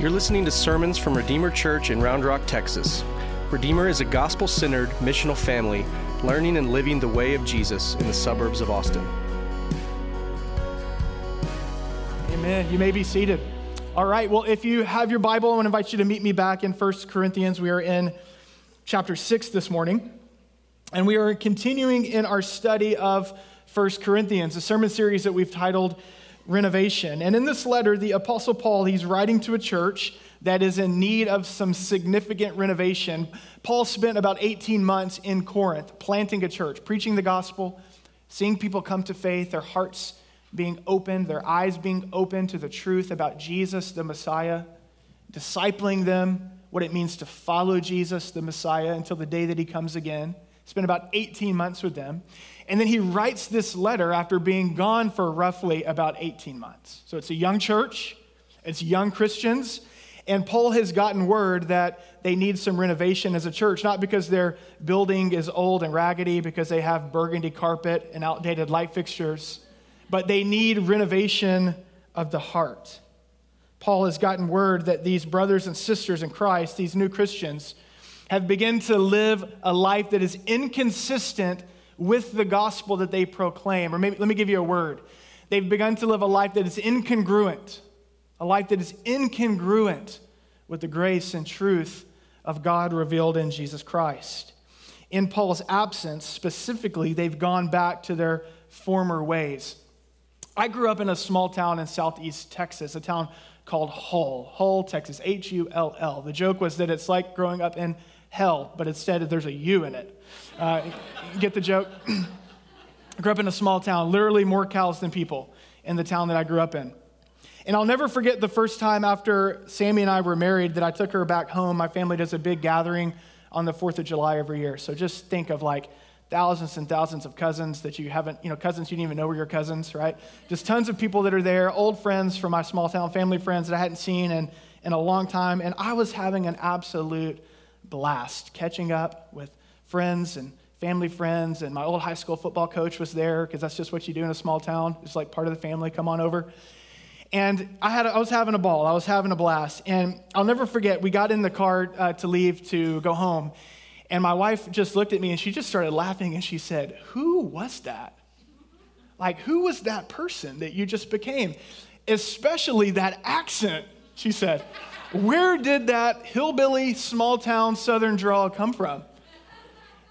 You're listening to sermons from Redeemer Church in Round Rock, Texas. Redeemer is a gospel centered, missional family learning and living the way of Jesus in the suburbs of Austin. Amen. You may be seated. All right. Well, if you have your Bible, I want to invite you to meet me back in 1 Corinthians. We are in chapter 6 this morning, and we are continuing in our study of 1 Corinthians, a sermon series that we've titled renovation. And in this letter, the Apostle Paul, he's writing to a church that is in need of some significant renovation. Paul spent about 18 months in Corinth planting a church, preaching the gospel, seeing people come to faith, their hearts being opened, their eyes being opened to the truth about Jesus, the Messiah, discipling them, what it means to follow Jesus, the Messiah, until the day that he comes again. Spent about 18 months with them. And then he writes this letter after being gone for roughly about 18 months. So it's a young church, it's young Christians, and Paul has gotten word that they need some renovation as a church, not because their building is old and raggedy, because they have burgundy carpet and outdated light fixtures, but they need renovation of the heart. Paul has gotten word that these brothers and sisters in Christ, these new Christians, have begun to live a life that is inconsistent with the gospel that they proclaim. Or maybe, let me give you a word. They've begun to live a life that is incongruent, a life that is incongruent with the grace and truth of God revealed in Jesus Christ. In Paul's absence, specifically, they've gone back to their former ways. I grew up in a small town in southeast Texas, a town called Hull, Hull, Texas, H U L L. The joke was that it's like growing up in hell, but instead there's a U in it. Uh, get the joke? I grew up in a small town, literally more cows than people in the town that I grew up in. And I'll never forget the first time after Sammy and I were married that I took her back home. My family does a big gathering on the 4th of July every year. So just think of like thousands and thousands of cousins that you haven't, you know, cousins you didn't even know were your cousins, right? Just tons of people that are there, old friends from my small town, family friends that I hadn't seen in, in a long time. And I was having an absolute blast catching up with friends and family friends. And my old high school football coach was there because that's just what you do in a small town. It's like part of the family, come on over. And I, had, I was having a ball. I was having a blast. And I'll never forget, we got in the car uh, to leave to go home. And my wife just looked at me and she just started laughing and she said, Who was that? Like, who was that person that you just became? Especially that accent, she said. Where did that hillbilly, small town, southern drawl come from?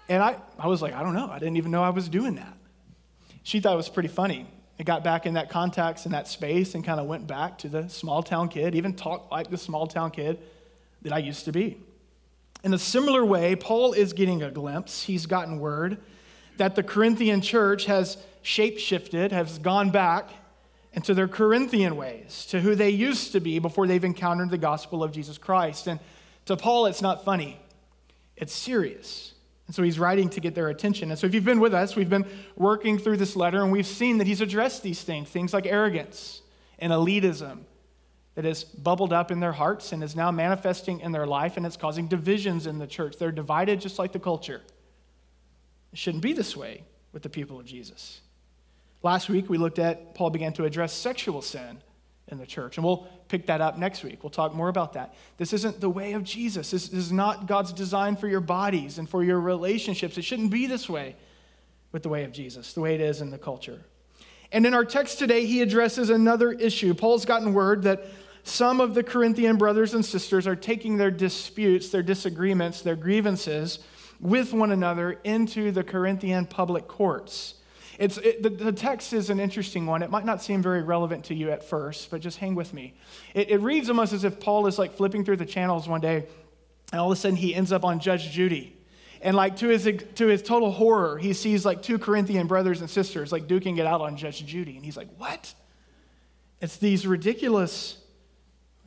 And I, I was like, I don't know. I didn't even know I was doing that. She thought it was pretty funny. I got back in that context and that space and kind of went back to the small town kid, even talked like the small town kid that I used to be. In a similar way, Paul is getting a glimpse. He's gotten word that the Corinthian church has shapeshifted, has gone back into their Corinthian ways, to who they used to be before they've encountered the gospel of Jesus Christ. And to Paul, it's not funny, it's serious. And so he's writing to get their attention. And so if you've been with us, we've been working through this letter and we've seen that he's addressed these things, things like arrogance and elitism that has bubbled up in their hearts and is now manifesting in their life and it's causing divisions in the church. They're divided just like the culture. It shouldn't be this way with the people of Jesus. Last week, we looked at, Paul began to address sexual sin in the church. And we'll pick that up next week. We'll talk more about that. This isn't the way of Jesus. This is not God's design for your bodies and for your relationships. It shouldn't be this way with the way of Jesus, the way it is in the culture. And in our text today, he addresses another issue. Paul's gotten word that some of the Corinthian brothers and sisters are taking their disputes, their disagreements, their grievances with one another into the Corinthian public courts. It's, it, the, the, text is an interesting one. It might not seem very relevant to you at first, but just hang with me. It, it reads almost as if Paul is like flipping through the channels one day, and all of a sudden he ends up on Judge Judy. And like to his, to his total horror, he sees like two Corinthian brothers and sisters like duking it out on Judge Judy. And he's like, what? It's these ridiculous,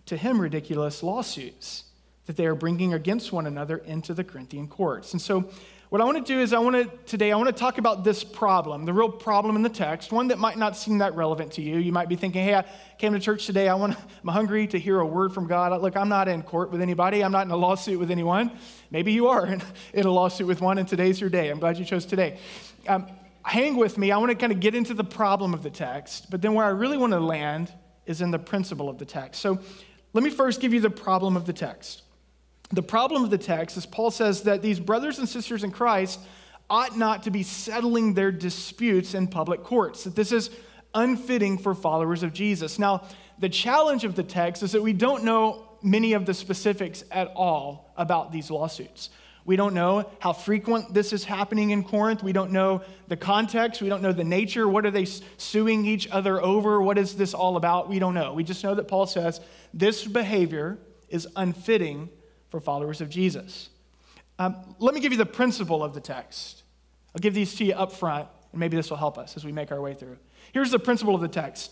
to him, ridiculous lawsuits that they are bringing against one another into the Corinthian courts. And so what I want to do is I want to today I want to talk about this problem, the real problem in the text, one that might not seem that relevant to you. You might be thinking, "Hey, I came to church today. I want I'm hungry to hear a word from God." Look, I'm not in court with anybody. I'm not in a lawsuit with anyone. Maybe you are in, a lawsuit with one, and today's your day. I'm glad you chose today. Um, hang with me. I want to kind of get into the problem of the text, but then where I really want to land is in the principle of the text. So let me first give you the problem of the text. The problem of the text is Paul says that these brothers and sisters in Christ ought not to be settling their disputes in public courts, that this is unfitting for followers of Jesus. Now, the challenge of the text is that we don't know many of the specifics at all about these lawsuits. We don't know how frequent this is happening in Corinth. We don't know the context. We don't know the nature. What are they suing each other over? What is this all about? We don't know. We just know that Paul says this behavior is unfitting for followers of Jesus. Um, let me give you the principle of the text. I'll give these to you up front, and maybe this will help us as we make our way through. Here's the principle of the text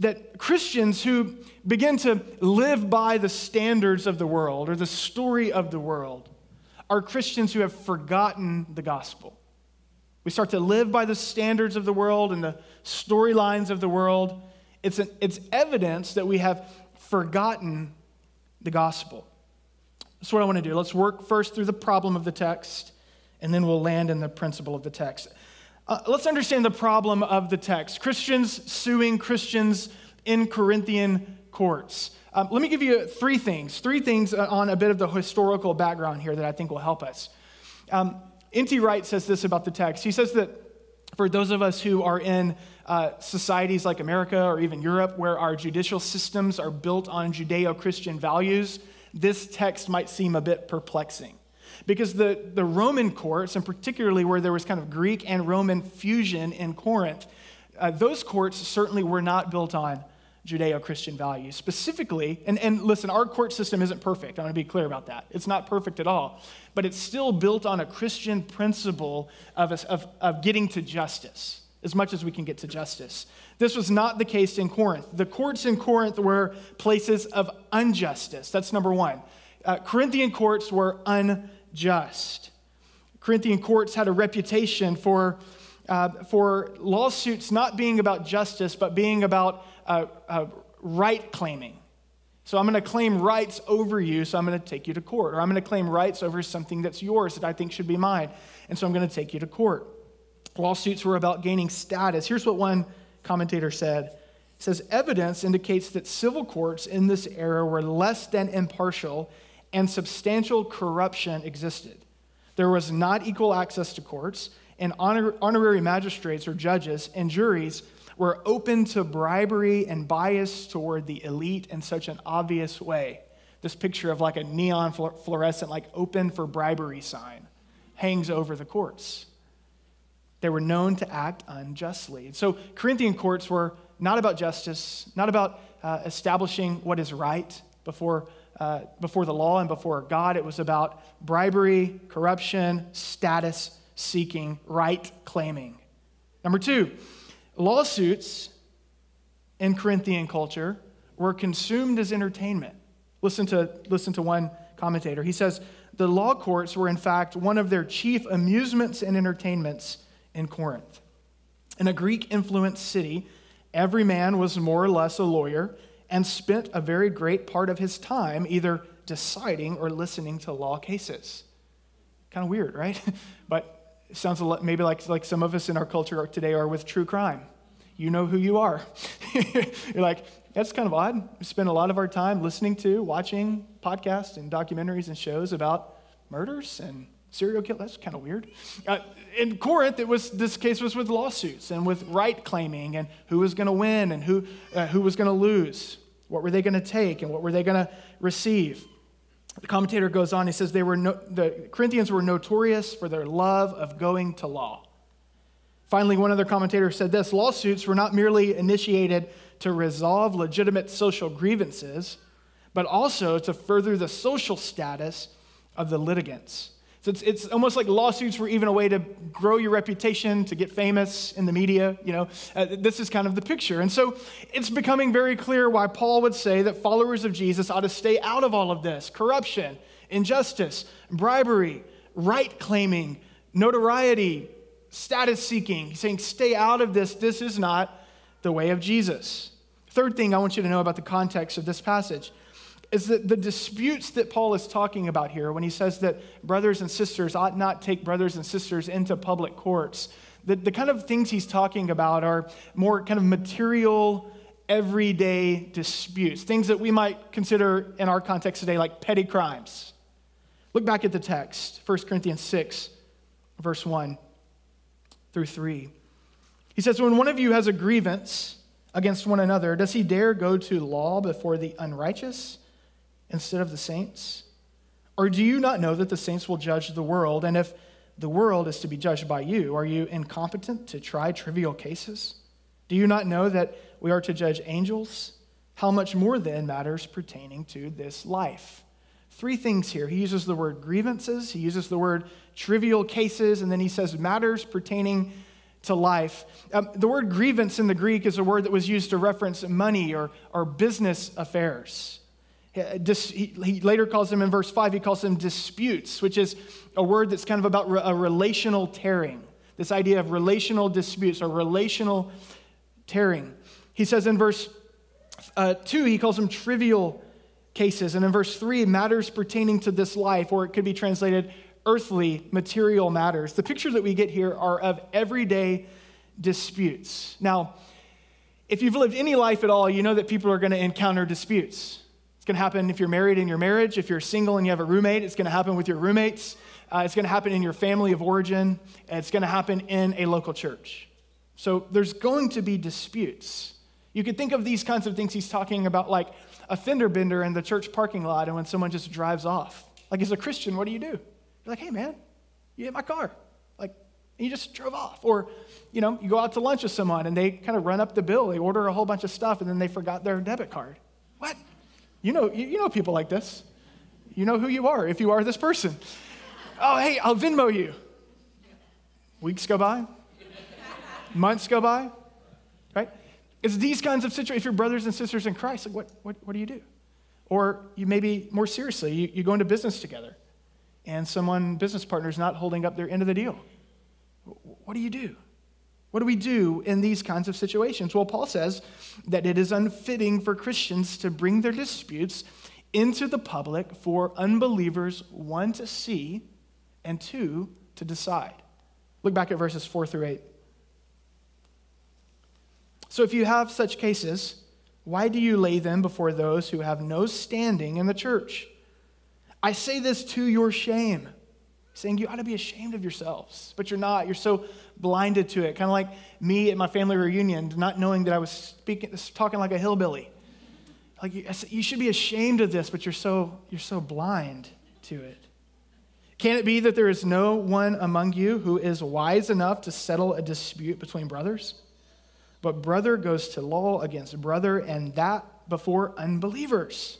that Christians who begin to live by the standards of the world or the story of the world are Christians who have forgotten the gospel. We start to live by the standards of the world and the storylines of the world. It's, an, it's evidence that we have forgotten the gospel. That's what I want to do. Let's work first through the problem of the text, and then we'll land in the principle of the text. Uh, let's understand the problem of the text Christians suing Christians in Corinthian courts. Um, let me give you three things, three things uh, on a bit of the historical background here that I think will help us. Um, N.T. Wright says this about the text. He says that for those of us who are in uh, societies like America or even Europe, where our judicial systems are built on Judeo Christian values, this text might seem a bit perplexing. Because the, the Roman courts, and particularly where there was kind of Greek and Roman fusion in Corinth, uh, those courts certainly were not built on Judeo Christian values. Specifically, and, and listen, our court system isn't perfect. I want to be clear about that. It's not perfect at all. But it's still built on a Christian principle of, of, of getting to justice, as much as we can get to justice. This was not the case in Corinth. The courts in Corinth were places of injustice. That's number one. Uh, Corinthian courts were unjust. Corinthian courts had a reputation for, uh, for lawsuits not being about justice, but being about uh, uh, right claiming. So I'm going to claim rights over you, so I'm going to take you to court. Or I'm going to claim rights over something that's yours that I think should be mine, and so I'm going to take you to court. Lawsuits were about gaining status. Here's what one commentator said. It says evidence indicates that civil courts in this era were less than impartial and substantial corruption existed. There was not equal access to courts, and honor, honorary magistrates or judges and juries were open to bribery and bias toward the elite in such an obvious way. This picture of like a neon fluorescent, like open for bribery sign hangs over the courts. They were known to act unjustly. So, Corinthian courts were not about justice, not about uh, establishing what is right before, uh, before the law and before God. It was about bribery, corruption, status seeking, right claiming. Number two, lawsuits in Corinthian culture were consumed as entertainment. Listen to, listen to one commentator. He says, the law courts were, in fact, one of their chief amusements and entertainments in Corinth. In a Greek influenced city, every man was more or less a lawyer and spent a very great part of his time either deciding or listening to law cases. Kind of weird, right? but it sounds lot, maybe like, like some of us in our culture today are with true crime. You know who you are. You're like, that's kind of odd. We spend a lot of our time listening to, watching podcasts and documentaries and shows about murders and serial killer. That's kind of weird. Uh, in Corinth, it was this case was with lawsuits and with right claiming and who was going to win and who uh, who was going to lose. What were they going to take and what were they going to receive? The commentator goes on. He says they were no, the Corinthians were notorious for their love of going to law. Finally, one other commentator said this: lawsuits were not merely initiated to resolve legitimate social grievances, but also to further the social status of the litigants. So it's, it's almost like lawsuits were even a way to grow your reputation, to get famous in the media. You know, uh, this is kind of the picture. And so it's becoming very clear why Paul would say that followers of Jesus ought to stay out of all of this corruption, injustice, bribery, right claiming, notoriety, status seeking. He's saying, stay out of this. This is not the way of Jesus. Third thing I want you to know about the context of this passage is that the disputes that Paul is talking about here, when he says that brothers and sisters ought not take brothers and sisters into public courts, the, the kind of things he's talking about are more kind of material everyday disputes, things that we might consider in our context today like petty crimes. Look back at the text, 1 Corinthians 6, verse 1 through 3. He says, When one of you has a grievance against one another, does he dare go to law before the unrighteous instead of the saints? Or do you not know that the saints will judge the world? And if the world is to be judged by you, are you incompetent to try trivial cases? Do you not know that we are to judge angels? How much more then matters pertaining to this life? Three things here. He uses the word grievances, he uses the word trivial cases, and then he says matters pertaining to life. Um, the word grievance in the Greek is a word that was used to reference money or, or business affairs. He, he later calls them in verse 5, he calls them disputes, which is a word that's kind of about a relational tearing. This idea of relational disputes or relational tearing. He says in verse uh, 2, he calls them trivial cases. And in verse 3, matters pertaining to this life, or it could be translated earthly, material matters. The pictures that we get here are of everyday disputes. Now, if you've lived any life at all, you know that people are going to encounter disputes. Going to happen if you're married in your marriage. If you're single and you have a roommate, it's going to happen with your roommates. Uh, it's going to happen in your family of origin. it's going to happen in a local church. So there's going to be disputes. You could think of these kinds of things he's talking about, like a fender bender in the church parking lot, and when someone just drives off. Like, as a Christian, what do you do? You're like, hey, man, you hit my car. Like, and you just drove off. Or, you know, you go out to lunch with someone and they kind of run up the bill. They order a whole bunch of stuff and then they forgot their debit card. What? You know, you, know people like this. You know who you are if you are this person. Oh, hey, I'll Venmo you. Weeks go by, months go by, right? It's these kinds of situations. If you're brothers and sisters in Christ, like what, what, what do you do? Or you maybe more seriously, you, you go into business together and someone, business partner, is not holding up their end of the deal. What do you do? What do we do in these kinds of situations? Well, Paul says that it is unfitting for Christians to bring their disputes into the public for unbelievers, one, to see, and two, to decide. Look back at verses four through eight. So if you have such cases, why do you lay them before those who have no standing in the church? I say this to your shame, saying you ought to be ashamed of yourselves, but you're not. You're so blinded to it. Kind of like me at my family reunion, not knowing that I was speaking, talking like a hillbilly. Like you, you should be ashamed of this, but you're so, you're so blind to it. Can it be that there is no one among you who is wise enough to settle a dispute between brothers? But brother goes to law against brother, and that before unbelievers.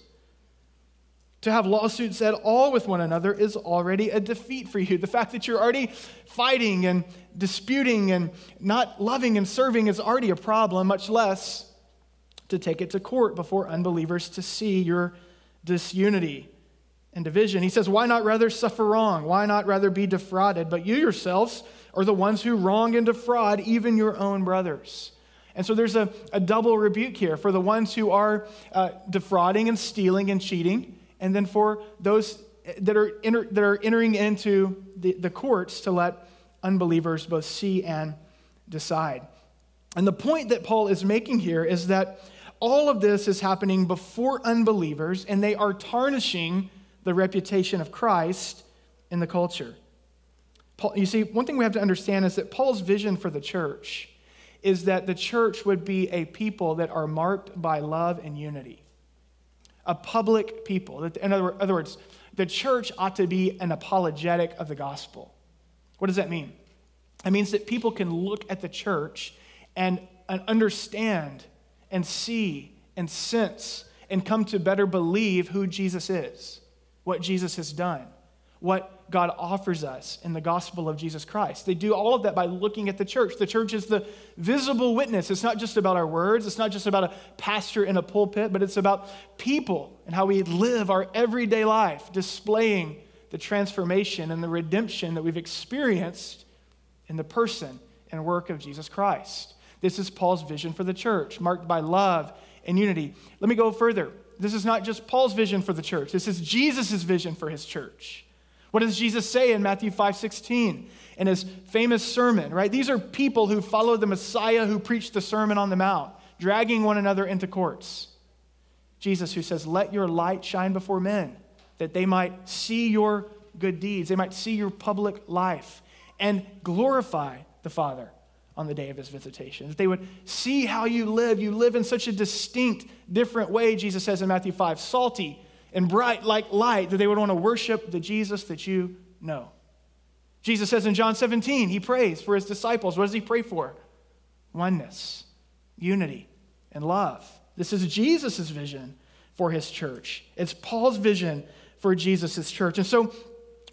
To have lawsuits at all with one another is already a defeat for you. The fact that you're already fighting and disputing and not loving and serving is already a problem, much less to take it to court before unbelievers to see your disunity and division. He says, Why not rather suffer wrong? Why not rather be defrauded? But you yourselves are the ones who wrong and defraud even your own brothers. And so there's a, a double rebuke here for the ones who are uh, defrauding and stealing and cheating and then for those that are, enter, that are entering into the, the courts to let unbelievers both see and decide. And the point that Paul is making here is that all of this is happening before unbelievers, and they are tarnishing the reputation of Christ in the culture. Paul, you see, one thing we have to understand is that Paul's vision for the church is that the church would be a people that are marked by love and unity a public people. In other words, the church ought to be an apologetic of the gospel. What does that mean? It means that people can look at the church and, and understand and see and sense and come to better believe who Jesus is, what Jesus has done, what God offers us in the gospel of Jesus Christ. They do all of that by looking at the church. The church is the visible witness. It's not just about our words, it's not just about a pastor in a pulpit, but it's about people and how we live our everyday life, displaying the transformation and the redemption that we've experienced in the person and work of Jesus Christ. This is Paul's vision for the church, marked by love and unity. Let me go further. This is not just Paul's vision for the church, this is Jesus' vision for his church. What does Jesus say in Matthew 5 16 in his famous sermon, right? These are people who follow the Messiah who preached the Sermon on the Mount. dragging one another into courts. Jesus, who says, Let your light shine before men, that they might see your good deeds, they might see your public life, and glorify the Father on the day of his visitation. That they would see how you live. You live in such a distinct, different way, Jesus says in Matthew 5, salty and bright like light, that they would want to worship the Jesus that you know. Jesus says in John 17, he prays for his disciples. What does he pray for? Oneness, unity, and love. This is Jesus' vision for his church. It's Paul's vision for Jesus' church. And so,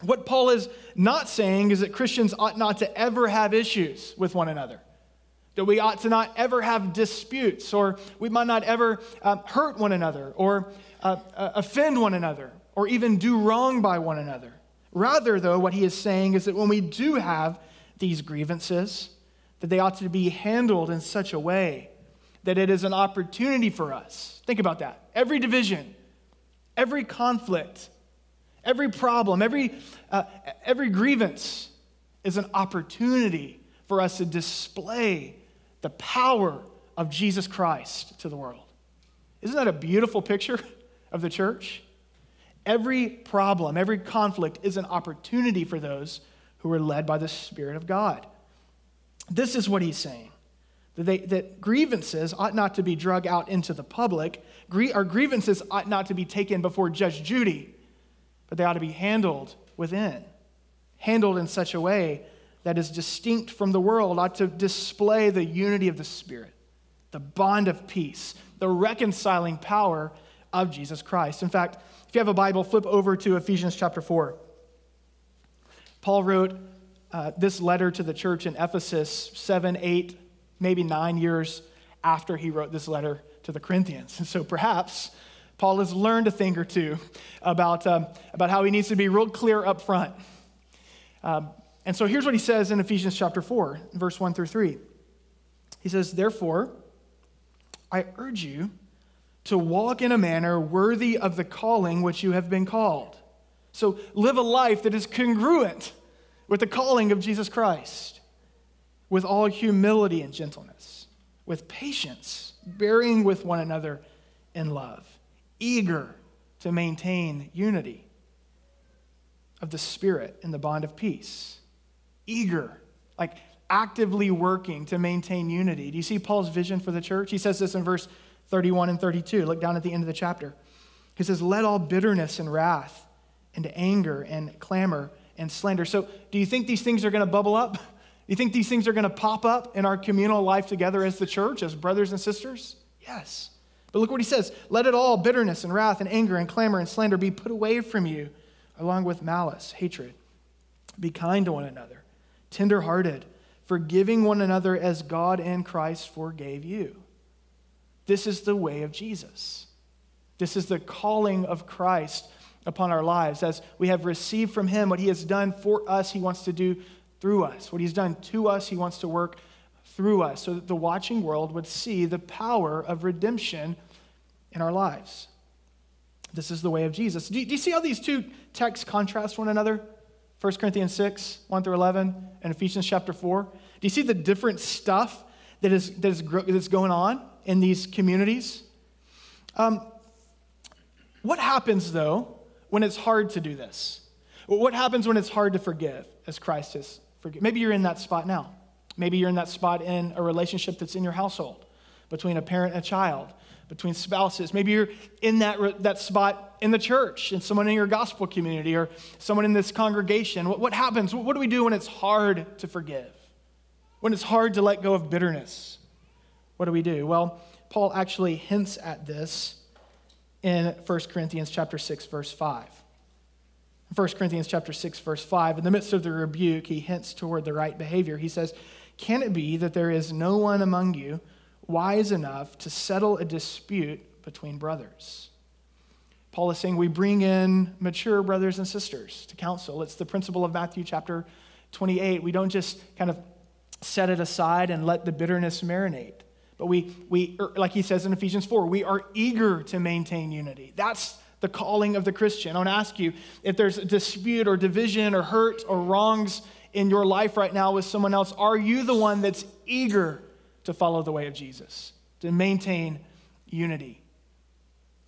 what Paul is not saying is that Christians ought not to ever have issues with one another, that we ought to not ever have disputes, or we might not ever uh, hurt one another, or uh, uh, offend one another, or even do wrong by one another. Rather, though, what he is saying is that when we do have these grievances, that they ought to be handled in such a way that it is an opportunity for us. Think about that. Every division, every conflict, every problem, every, uh, every grievance is an opportunity for us to display the power of Jesus Christ to the world. Isn't that a beautiful picture of the church? Every problem, every conflict is an opportunity for those who are led by the Spirit of God. This is what he's saying that, they, that grievances ought not to be drug out into the public. Our grievances ought not to be taken before Judge Judy, but they ought to be handled within, handled in such a way that is distinct from the world, ought to display the unity of the Spirit, the bond of peace, the reconciling power of Jesus Christ. In fact, if you have a Bible, flip over to Ephesians chapter 4. Paul wrote uh, this letter to the church in Ephesus seven, eight, maybe nine years after he wrote this letter to the Corinthians. And so perhaps Paul has learned a thing or two about, um, about how he needs to be real clear up front. Um, and so here's what he says in Ephesians chapter 4, verse 1 through 3. He says, Therefore, I urge you to walk in a manner worthy of the calling which you have been called. So live a life that is congruent with the calling of Jesus Christ, with all humility and gentleness, with patience, bearing with one another in love, eager to maintain unity of the Spirit in the bond of peace. Eager, like actively working to maintain unity. Do you see Paul's vision for the church? He says this in verse 31 and 32. Look down at the end of the chapter. He says, Let all bitterness and wrath and anger and clamor and slander. So, do you think these things are going to bubble up? Do you think these things are going to pop up in our communal life together as the church, as brothers and sisters? Yes. But look what he says Let it all, bitterness and wrath and anger and clamor and slander, be put away from you, along with malice, hatred. Be kind to one another, tenderhearted, forgiving one another as God and Christ forgave you. This is the way of Jesus. This is the calling of Christ upon our lives. As we have received from Him what He has done for us, He wants to do through us. What He's done to us, He wants to work through us so that the watching world would see the power of redemption in our lives. This is the way of Jesus. Do you, do you see how these two texts contrast one another? 1 Corinthians 6, 1 through 11, and Ephesians chapter 4. Do you see the different stuff that is, that is, that is going on in these communities? Um, what happens, though, when it's hard to do this? What happens when it's hard to forgive as Christ has forgiven? Maybe you're in that spot now. Maybe you're in that spot in a relationship that's in your household between a parent and a child, between spouses. Maybe you're in that, that spot in the church, and someone in your gospel community, or someone in this congregation. What, what happens? What, what do we do when it's hard to forgive? When it's hard to let go of bitterness? What do we do? Well, Paul actually hints at this in 1 Corinthians chapter 6 verse 5. 1 Corinthians chapter 6 verse 5, in the midst of the rebuke, he hints toward the right behavior. He says, "Can it be that there is no one among you wise enough to settle a dispute between brothers?" Paul is saying we bring in mature brothers and sisters to counsel. It's the principle of Matthew chapter 28. We don't just kind of set it aside and let the bitterness marinate. But we, we, er, like he says in Ephesians 4, we are eager to maintain unity. That's the calling of the Christian. I want to ask you if there's a dispute or division or hurt or wrongs in your life right now with someone else, are you the one that's eager to follow the way of Jesus? to maintain unity?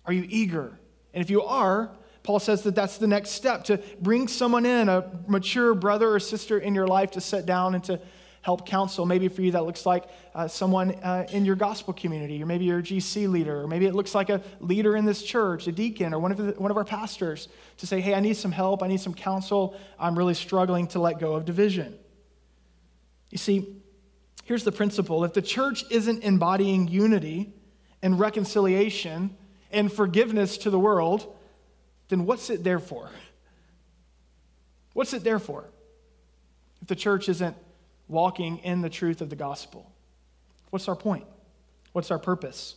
Are you eager? And if you are, Paul says that that's the next step to bring someone in, a mature brother or sister in your life to sit down and to help counsel. Maybe for you that looks like uh, someone uh, in your gospel community, or maybe your GC leader, or maybe it looks like a leader in this church, a deacon, or one of, the, one of our pastors to say, hey, I need some help, I need some counsel, I'm really struggling to let go of division. You see, here's the principle if the church isn't embodying unity and reconciliation and forgiveness to the world, then what's it there for? What's it there for? If the church isn't walking in the truth of the gospel, what's our point? What's our purpose?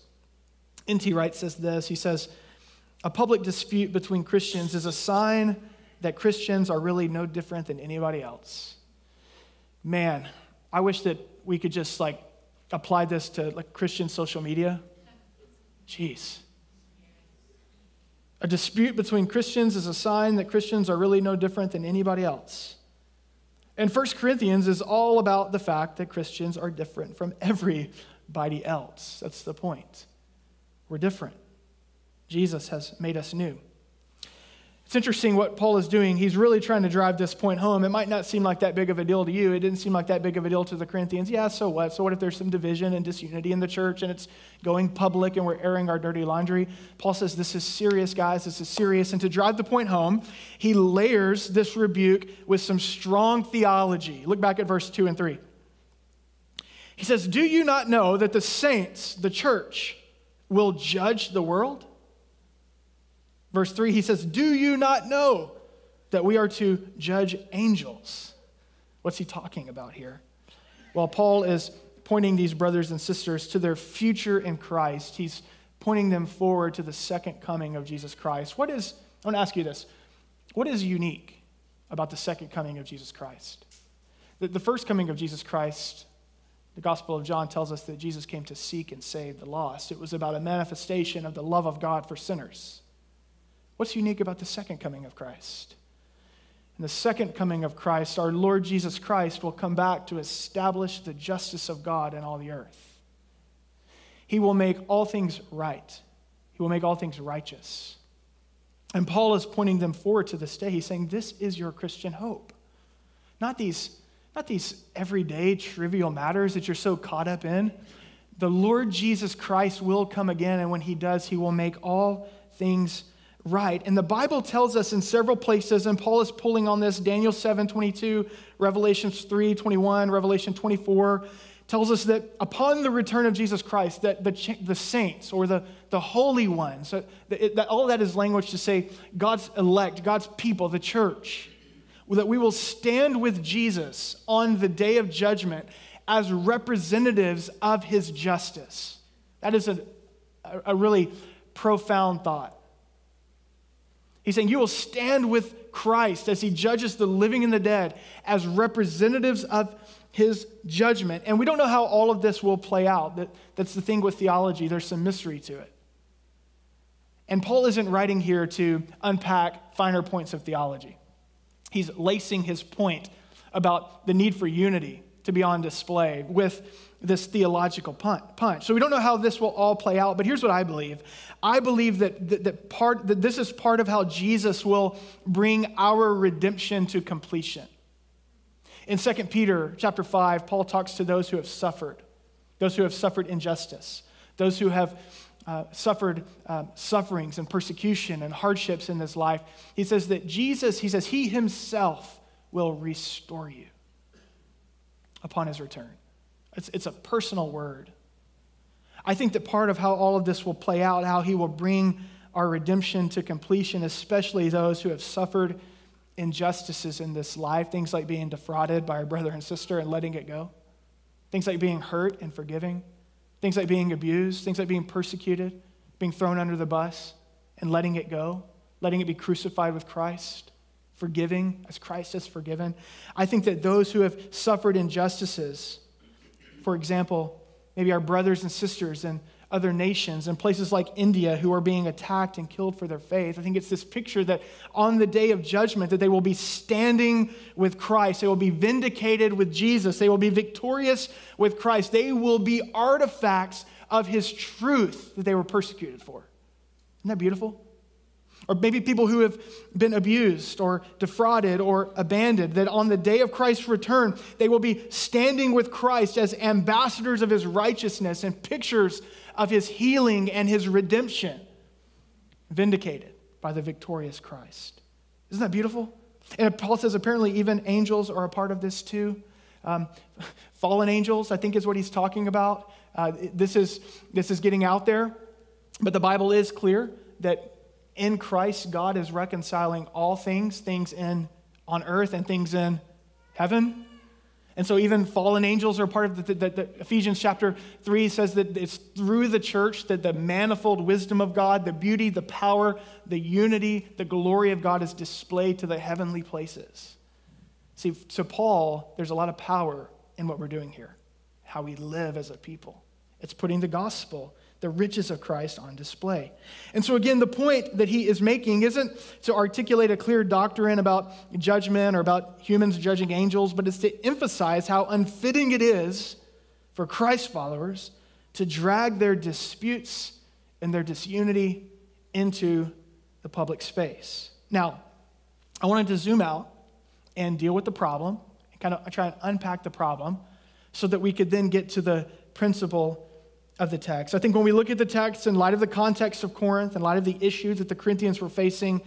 N.T. Wright says this He says, A public dispute between Christians is a sign that Christians are really no different than anybody else. Man, I wish that we could just like apply this to like Christian social media. Jeez. A dispute between Christians is a sign that Christians are really no different than anybody else. And 1 Corinthians is all about the fact that Christians are different from everybody else. That's the point. We're different. Jesus has made us new. It's interesting what Paul is doing. He's really trying to drive this point home. It might not seem like that big of a deal to you. It didn't seem like that big of a deal to the Corinthians. Yeah, so what? So what if there's some division and disunity in the church and it's going public and we're airing our dirty laundry? Paul says this is serious, guys. This is serious. And to drive the point home, he layers this rebuke with some strong theology. Look back at verse 2 and 3. He says, Do you not know that the saints, the church, will judge the world? Verse 3, he says, Do you not know that we are to judge angels? What's he talking about here? Well, Paul is pointing these brothers and sisters to their future in Christ. He's pointing them forward to the second coming of Jesus Christ. What is, I want to ask you this what is unique about the second coming of Jesus Christ? The, the first coming of Jesus Christ, the Gospel of John tells us that Jesus came to seek and save the lost. It was about a manifestation of the love of God for sinners. What's unique about the second coming of Christ? In the second coming of Christ, our Lord Jesus Christ will come back to establish the justice of God in all the earth. He will make all things right, He will make all things righteous. And Paul is pointing them forward to this day. He's saying, This is your Christian hope. Not these, not these everyday trivial matters that you're so caught up in. The Lord Jesus Christ will come again, and when He does, He will make all things right. And the Bible tells us in several places, and Paul is pulling on this Daniel 7 22, Revelation 3 21, Revelation 24, tells us that upon the return of Jesus Christ, that the, the saints or the, the holy ones, that, that all that is language to say God's elect, God's people, the church, that we will stand with Jesus on the day of judgment as representatives of his justice. That is a, a really profound thought. He's saying, You will stand with Christ as he judges the living and the dead as representatives of his judgment. And we don't know how all of this will play out. That, that's the thing with theology, there's some mystery to it. And Paul isn't writing here to unpack finer points of theology. He's lacing his point about the need for unity to be on display with this theological punch. So we don't know how this will all play out, but here's what I believe. I believe that, that, that, part, that this is part of how Jesus will bring our redemption to completion. In 2 Peter chapter 5, Paul talks to those who have suffered, those who have suffered injustice, those who have uh, suffered uh, sufferings and persecution and hardships in this life. He says that Jesus, he says, he himself will restore you upon his return. It's, it's a personal word. I think that part of how all of this will play out, how he will bring our redemption to completion, especially those who have suffered injustices in this life, things like being defrauded by a brother and sister and letting it go, things like being hurt and forgiving, things like being abused, things like being persecuted, being thrown under the bus and letting it go, letting it be crucified with Christ, forgiving as Christ has forgiven. I think that those who have suffered injustices, for example, maybe our brothers and sisters in other nations and places like India who are being attacked and killed for their faith. I think it's this picture that on the day of judgment that they will be standing with Christ. They will be vindicated with Jesus. They will be victorious with Christ. They will be artifacts of his truth that they were persecuted for. Isn't that beautiful? Or maybe people who have been abused or defrauded or abandoned, that on the day of Christ's return, they will be standing with Christ as ambassadors of his righteousness and pictures of his healing and his redemption, vindicated by the victorious Christ. Isn't that beautiful? And Paul says apparently even angels are a part of this too. Um, fallen angels, I think, is what he's talking about. Uh, this, is, this is getting out there, but the Bible is clear that in Christ, God is reconciling all things, things in on earth and things in heaven. And so, even fallen angels are part of the, the, the, Ephesians chapter 3 says that it's through the church that the manifold wisdom of God, the beauty, the power, the unity, the glory of God is displayed to the heavenly places. See, to Paul, there's a lot of power in what we're doing here, how we live as a people. It's putting the gospel the riches of Christ on display. And so, again, the point that he is making isn't to articulate a clear doctrine about judgment or about humans judging angels, but it's to emphasize how unfitting it is for Christ followers to drag their disputes and their disunity into the public space. Now, I wanted to zoom out and deal with the problem, and kind of try and unpack the problem so that we could then get to the principle of the text. I think when we look at the text in light of the context of Corinth, in light of the issues that the Corinthians were facing,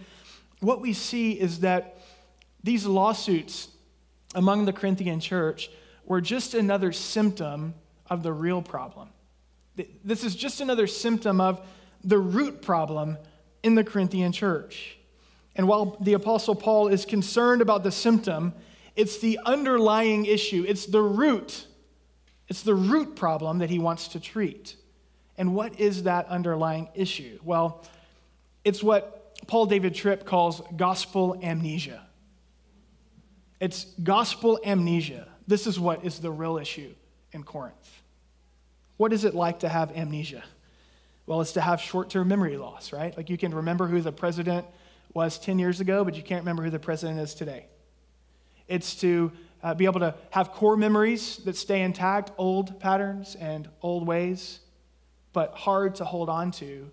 what we see is that these lawsuits among the Corinthian church were just another symptom of the real problem. This is just another symptom of the root problem in the Corinthian church. And while the Apostle Paul is concerned about the symptom, it's the underlying issue, it's the root it's the root problem that he wants to treat. And what is that underlying issue? Well, it's what Paul David Tripp calls gospel amnesia. It's gospel amnesia. This is what is the real issue in Corinth. What is it like to have amnesia? Well, it's to have short term memory loss, right? Like you can remember who the president was 10 years ago, but you can't remember who the president is today. It's to uh, be able to have core memories that stay intact, old patterns and old ways, but hard to hold on to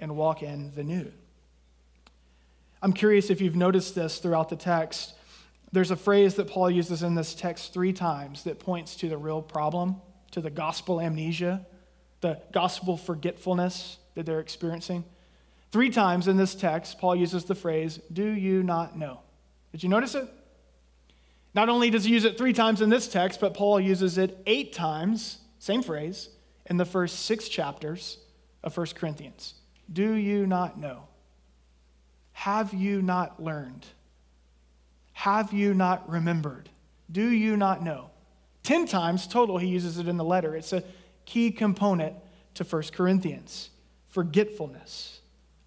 and walk in the new. I'm curious if you've noticed this throughout the text. There's a phrase that Paul uses in this text three times that points to the real problem, to the gospel amnesia, the gospel forgetfulness that they're experiencing. Three times in this text, Paul uses the phrase, Do you not know? Did you notice it? Not only does he use it three times in this text, but Paul uses it eight times, same phrase, in the first six chapters of 1 Corinthians. Do you not know? Have you not learned? Have you not remembered? Do you not know? Ten times total, he uses it in the letter. It's a key component to 1 Corinthians forgetfulness.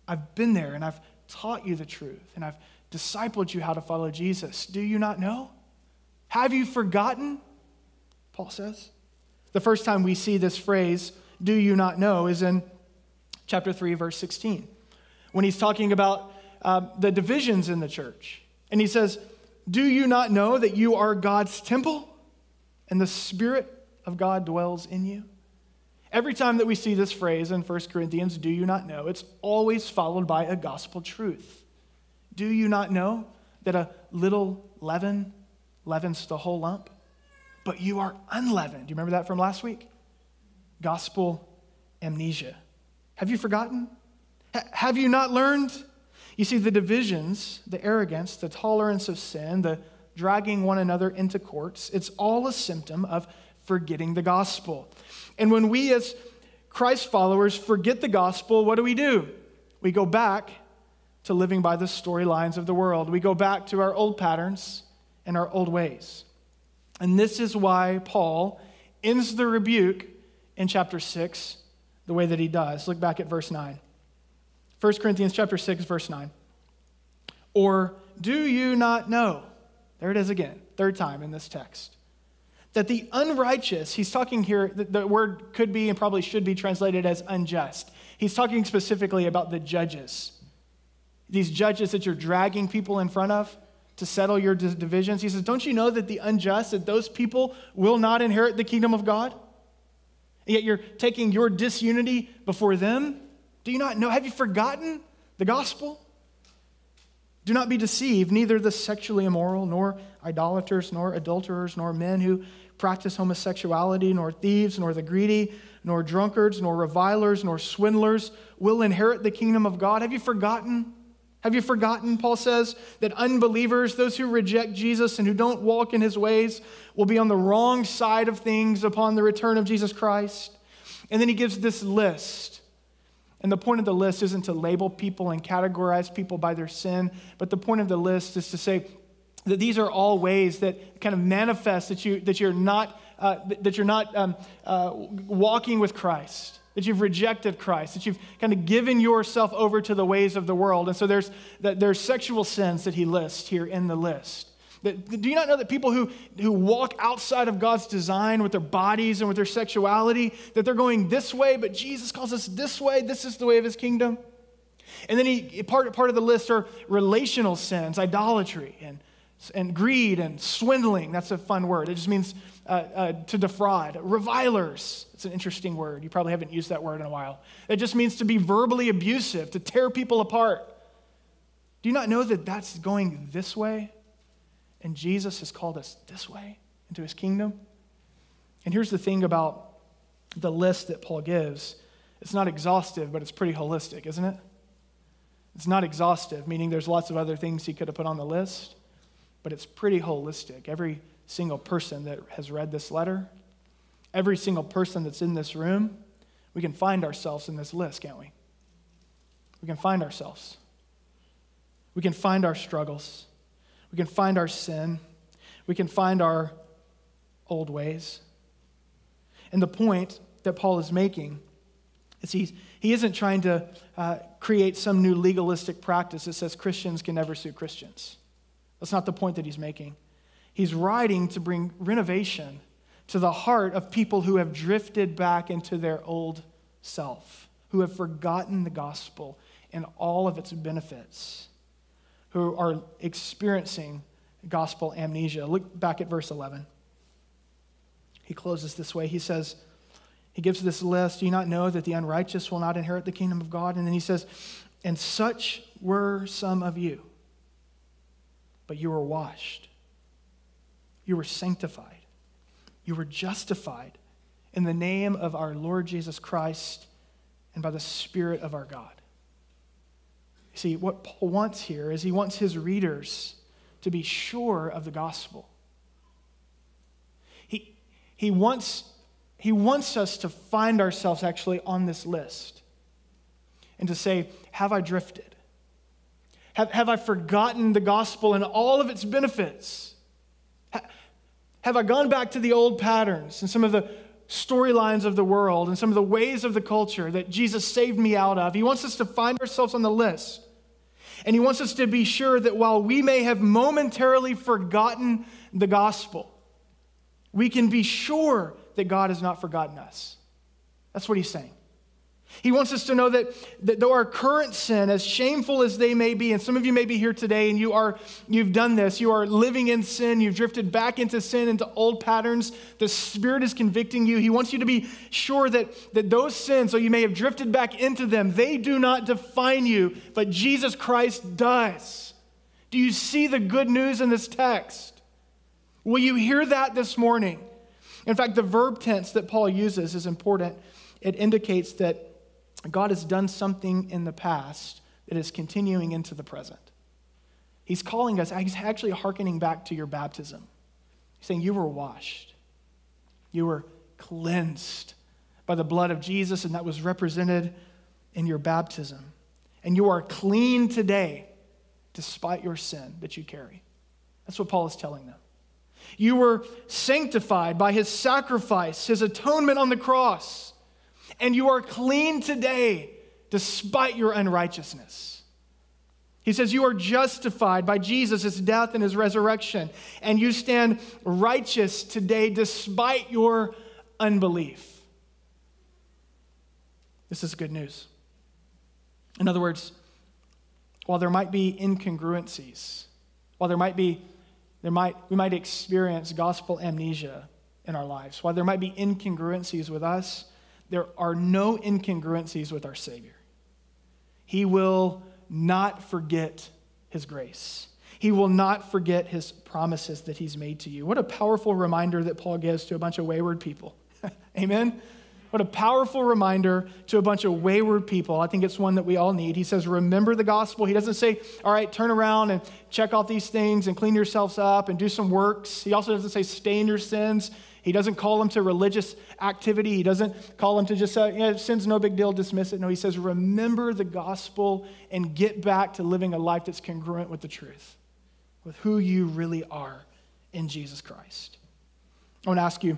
I've been there and I've taught you the truth and I've discipled you how to follow Jesus. Do you not know? Have you forgotten? Paul says. The first time we see this phrase, do you not know, is in chapter 3, verse 16, when he's talking about uh, the divisions in the church. And he says, Do you not know that you are God's temple and the Spirit of God dwells in you? Every time that we see this phrase in 1 Corinthians, do you not know, it's always followed by a gospel truth. Do you not know that a little leaven leavens the whole lump, but you are unleavened. You remember that from last week? Gospel amnesia. Have you forgotten? H- have you not learned? You see, the divisions, the arrogance, the tolerance of sin, the dragging one another into courts, it's all a symptom of forgetting the gospel. And when we as Christ followers forget the gospel, what do we do? We go back to living by the storylines of the world. We go back to our old patterns and our old ways. And this is why Paul ends the rebuke in chapter 6 the way that he does. Look back at verse 9. 1 Corinthians chapter 6 verse 9. Or do you not know? There it is again, third time in this text. That the unrighteous, he's talking here, the, the word could be and probably should be translated as unjust. He's talking specifically about the judges. These judges that you're dragging people in front of to settle your divisions. He says, Don't you know that the unjust, that those people will not inherit the kingdom of God? And yet you're taking your disunity before them? Do you not know? Have you forgotten the gospel? Do not be deceived, neither the sexually immoral, nor idolaters, nor adulterers, nor men who practice homosexuality, nor thieves, nor the greedy, nor drunkards, nor revilers, nor swindlers will inherit the kingdom of God. Have you forgotten? Have you forgotten, Paul says, that unbelievers, those who reject Jesus and who don't walk in his ways, will be on the wrong side of things upon the return of Jesus Christ? And then he gives this list. And the point of the list isn't to label people and categorize people by their sin, but the point of the list is to say that these are all ways that kind of manifest that, you, that you're not, uh, that you're not um, uh, walking with Christ that you've rejected Christ, that you've kind of given yourself over to the ways of the world. And so there's, that there's sexual sins that he lists here in the list. That, do you not know that people who, who walk outside of God's design with their bodies and with their sexuality, that they're going this way, but Jesus calls us this way? This is the way of his kingdom. And then he, part, part of the list are relational sins, idolatry and, and greed and swindling. That's a fun word. It just means uh, uh, to defraud. Revilers, it's an interesting word. You probably haven't used that word in a while. It just means to be verbally abusive, to tear people apart. Do you not know that that's going this way? And Jesus has called us this way into his kingdom? And here's the thing about the list that Paul gives it's not exhaustive, but it's pretty holistic, isn't it? It's not exhaustive, meaning there's lots of other things he could have put on the list, but it's pretty holistic. Every single person that has read this letter, every single person that's in this room, we can find ourselves in this list, can't we? We can find ourselves. We can find our struggles. We can find our sin. We can find our old ways. And the point that Paul is making is he's, he isn't trying to uh, create some new legalistic practice that says Christians can never sue Christians. That's not the point that he's making. He's writing to bring renovation to the heart of people who have drifted back into their old self, who have forgotten the gospel and all of its benefits, who are experiencing gospel amnesia. Look back at verse 11. He closes this way. He says, he gives this list Do you not know that the unrighteous will not inherit the kingdom of God? And then he says, And such were some of you, but you were washed you were sanctified. You were justified in the name of our Lord Jesus Christ and by the Spirit of our God. You see, what Paul wants here is he wants his readers to be sure of the gospel. He, he, wants, he wants us to find ourselves actually on this list and to say, Have I drifted? Have, have I forgotten the gospel and all of its benefits? Have I gone back to the old patterns and some of the storylines of the world and some of the ways of the culture that Jesus saved me out of? He wants us to find ourselves on the list. And he wants us to be sure that while we may have momentarily forgotten the gospel, we can be sure that God has not forgotten us. That's what he's saying. He wants us to know that, that though our current sin, as shameful as they may be, and some of you may be here today and you are, you've done this, you are living in sin, you've drifted back into sin, into old patterns, the Spirit is convicting you. He wants you to be sure that, that those sins, though you may have drifted back into them, they do not define you, but Jesus Christ does. Do you see the good news in this text? Will you hear that this morning? In fact, the verb tense that Paul uses is important. It indicates that God has done something in the past that is continuing into the present. He's calling us, he's actually hearkening back to your baptism. He's saying, You were washed, you were cleansed by the blood of Jesus, and that was represented in your baptism. And you are clean today despite your sin that you carry. That's what Paul is telling them. You were sanctified by his sacrifice, his atonement on the cross and you are clean today despite your unrighteousness. He says, You are justified by Jesus' death and his resurrection, and you stand righteous today despite your unbelief. This is good news. In other words, while there might be incongruencies, while there might be, there might, we might experience gospel amnesia in our lives, while there might be incongruencies with us there are no incongruencies with our Savior. He will not forget his grace. He will not forget his promises that he's made to you. What a powerful reminder that Paul gives to a bunch of wayward people. Amen? What a powerful reminder to a bunch of wayward people. I think it's one that we all need. He says, Remember the gospel. He doesn't say, All right, turn around and check off these things and clean yourselves up and do some works. He also doesn't say, Stay in your sins. He doesn't call them to religious activity. He doesn't call them to just say, yeah, sin's no big deal, dismiss it. No, he says, Remember the gospel and get back to living a life that's congruent with the truth, with who you really are in Jesus Christ. I want to ask you,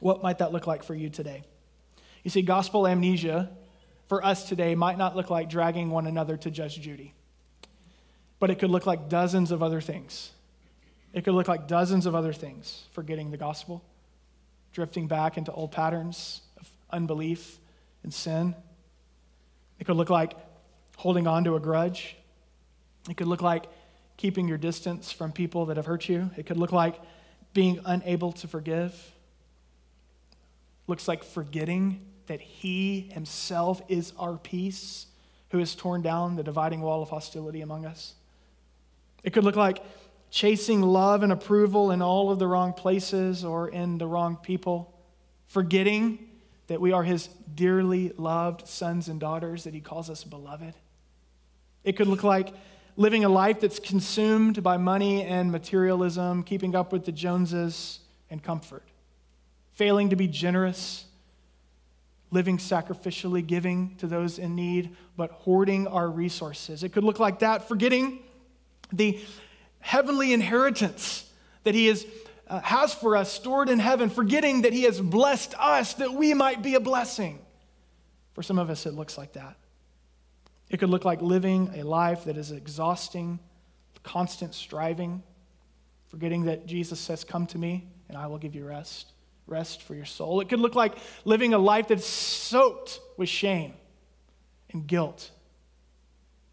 what might that look like for you today? You see, gospel amnesia for us today might not look like dragging one another to Judge Judy, but it could look like dozens of other things. It could look like dozens of other things forgetting the gospel, drifting back into old patterns of unbelief and sin. It could look like holding on to a grudge. It could look like keeping your distance from people that have hurt you. It could look like being unable to forgive. Looks like forgetting that He Himself is our peace, who has torn down the dividing wall of hostility among us. It could look like chasing love and approval in all of the wrong places or in the wrong people, forgetting that we are His dearly loved sons and daughters, that He calls us beloved. It could look like living a life that's consumed by money and materialism, keeping up with the Joneses and comfort, failing to be generous living sacrificially, giving to those in need, but hoarding our resources. It could look like that, forgetting the heavenly inheritance that He is, uh, has for us stored in heaven, forgetting that He has blessed us that we might be a blessing. For some of us, it looks like that. It could look like living a life that is exhausting, constant striving, forgetting that Jesus says, Come to me and I will give you rest rest for your soul. It could look like living a life that's soaked with shame and guilt,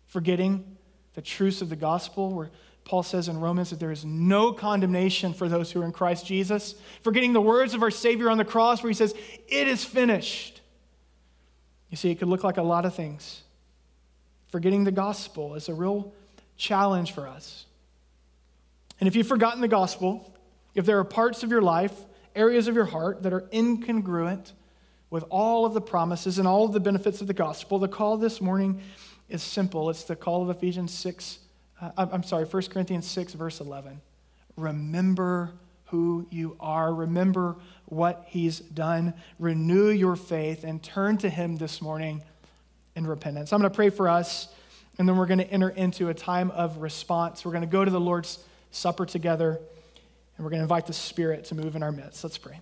forgetting the truths of the gospel, where Paul says in Romans that there is no condemnation for those who are in Christ Jesus, forgetting the words of our Savior on the cross, where he says, It is finished. You see, it could look like a lot of things. Forgetting the gospel is a real challenge for us. And if you've forgotten the gospel, if there are parts of your life areas of your heart that are incongruent with all of the promises and all of the benefits of the gospel, the call this morning is simple. It's the call of Ephesians 6, uh, I'm sorry, 1 Corinthians 6, verse 11. Remember who you are, remember what he's done, renew your faith, and turn to him this morning in repentance. I'm going to pray for us, and then we're going to enter into a time of response. We're going to go to the Lord's Supper together. And we're going to invite the Spirit to move in our midst. Let's pray.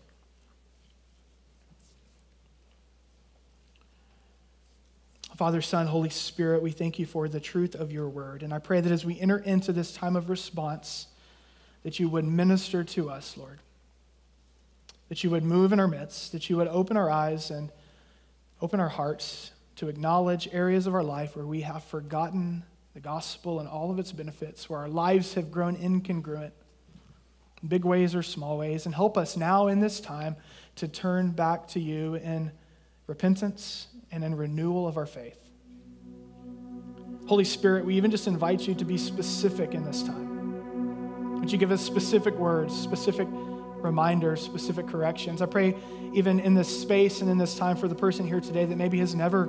Father, Son, Holy Spirit, we thank you for the truth of your word. And I pray that as we enter into this time of response, that you would minister to us, Lord. That you would move in our midst, that you would open our eyes and open our hearts to acknowledge areas of our life where we have forgotten the gospel and all of its benefits, where our lives have grown incongruent big ways or small ways, and help us now in this time to turn back to you in repentance and in renewal of our faith. Holy Spirit, we even just invite you to be specific in this time. Would you give us specific words, specific reminders, specific corrections? I pray, even in this space and in this time, for the person here today that maybe has never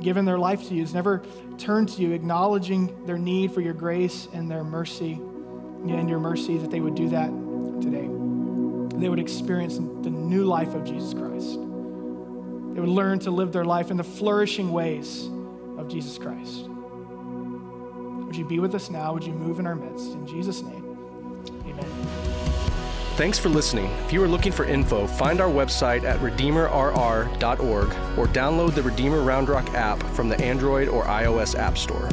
given their life to you, has never turned to you, acknowledging their need for your grace and their mercy, and your mercy, that they would do that today. They would experience the new life of Jesus Christ. They would learn to live their life in the flourishing ways of Jesus Christ. Would you be with us now? Would you move in our midst? In Jesus' name, amen. Thanks for listening. If you are looking for info, find our website at redeemerrr.org or download the Redeemer Round Rock app from the Android or iOS App Store.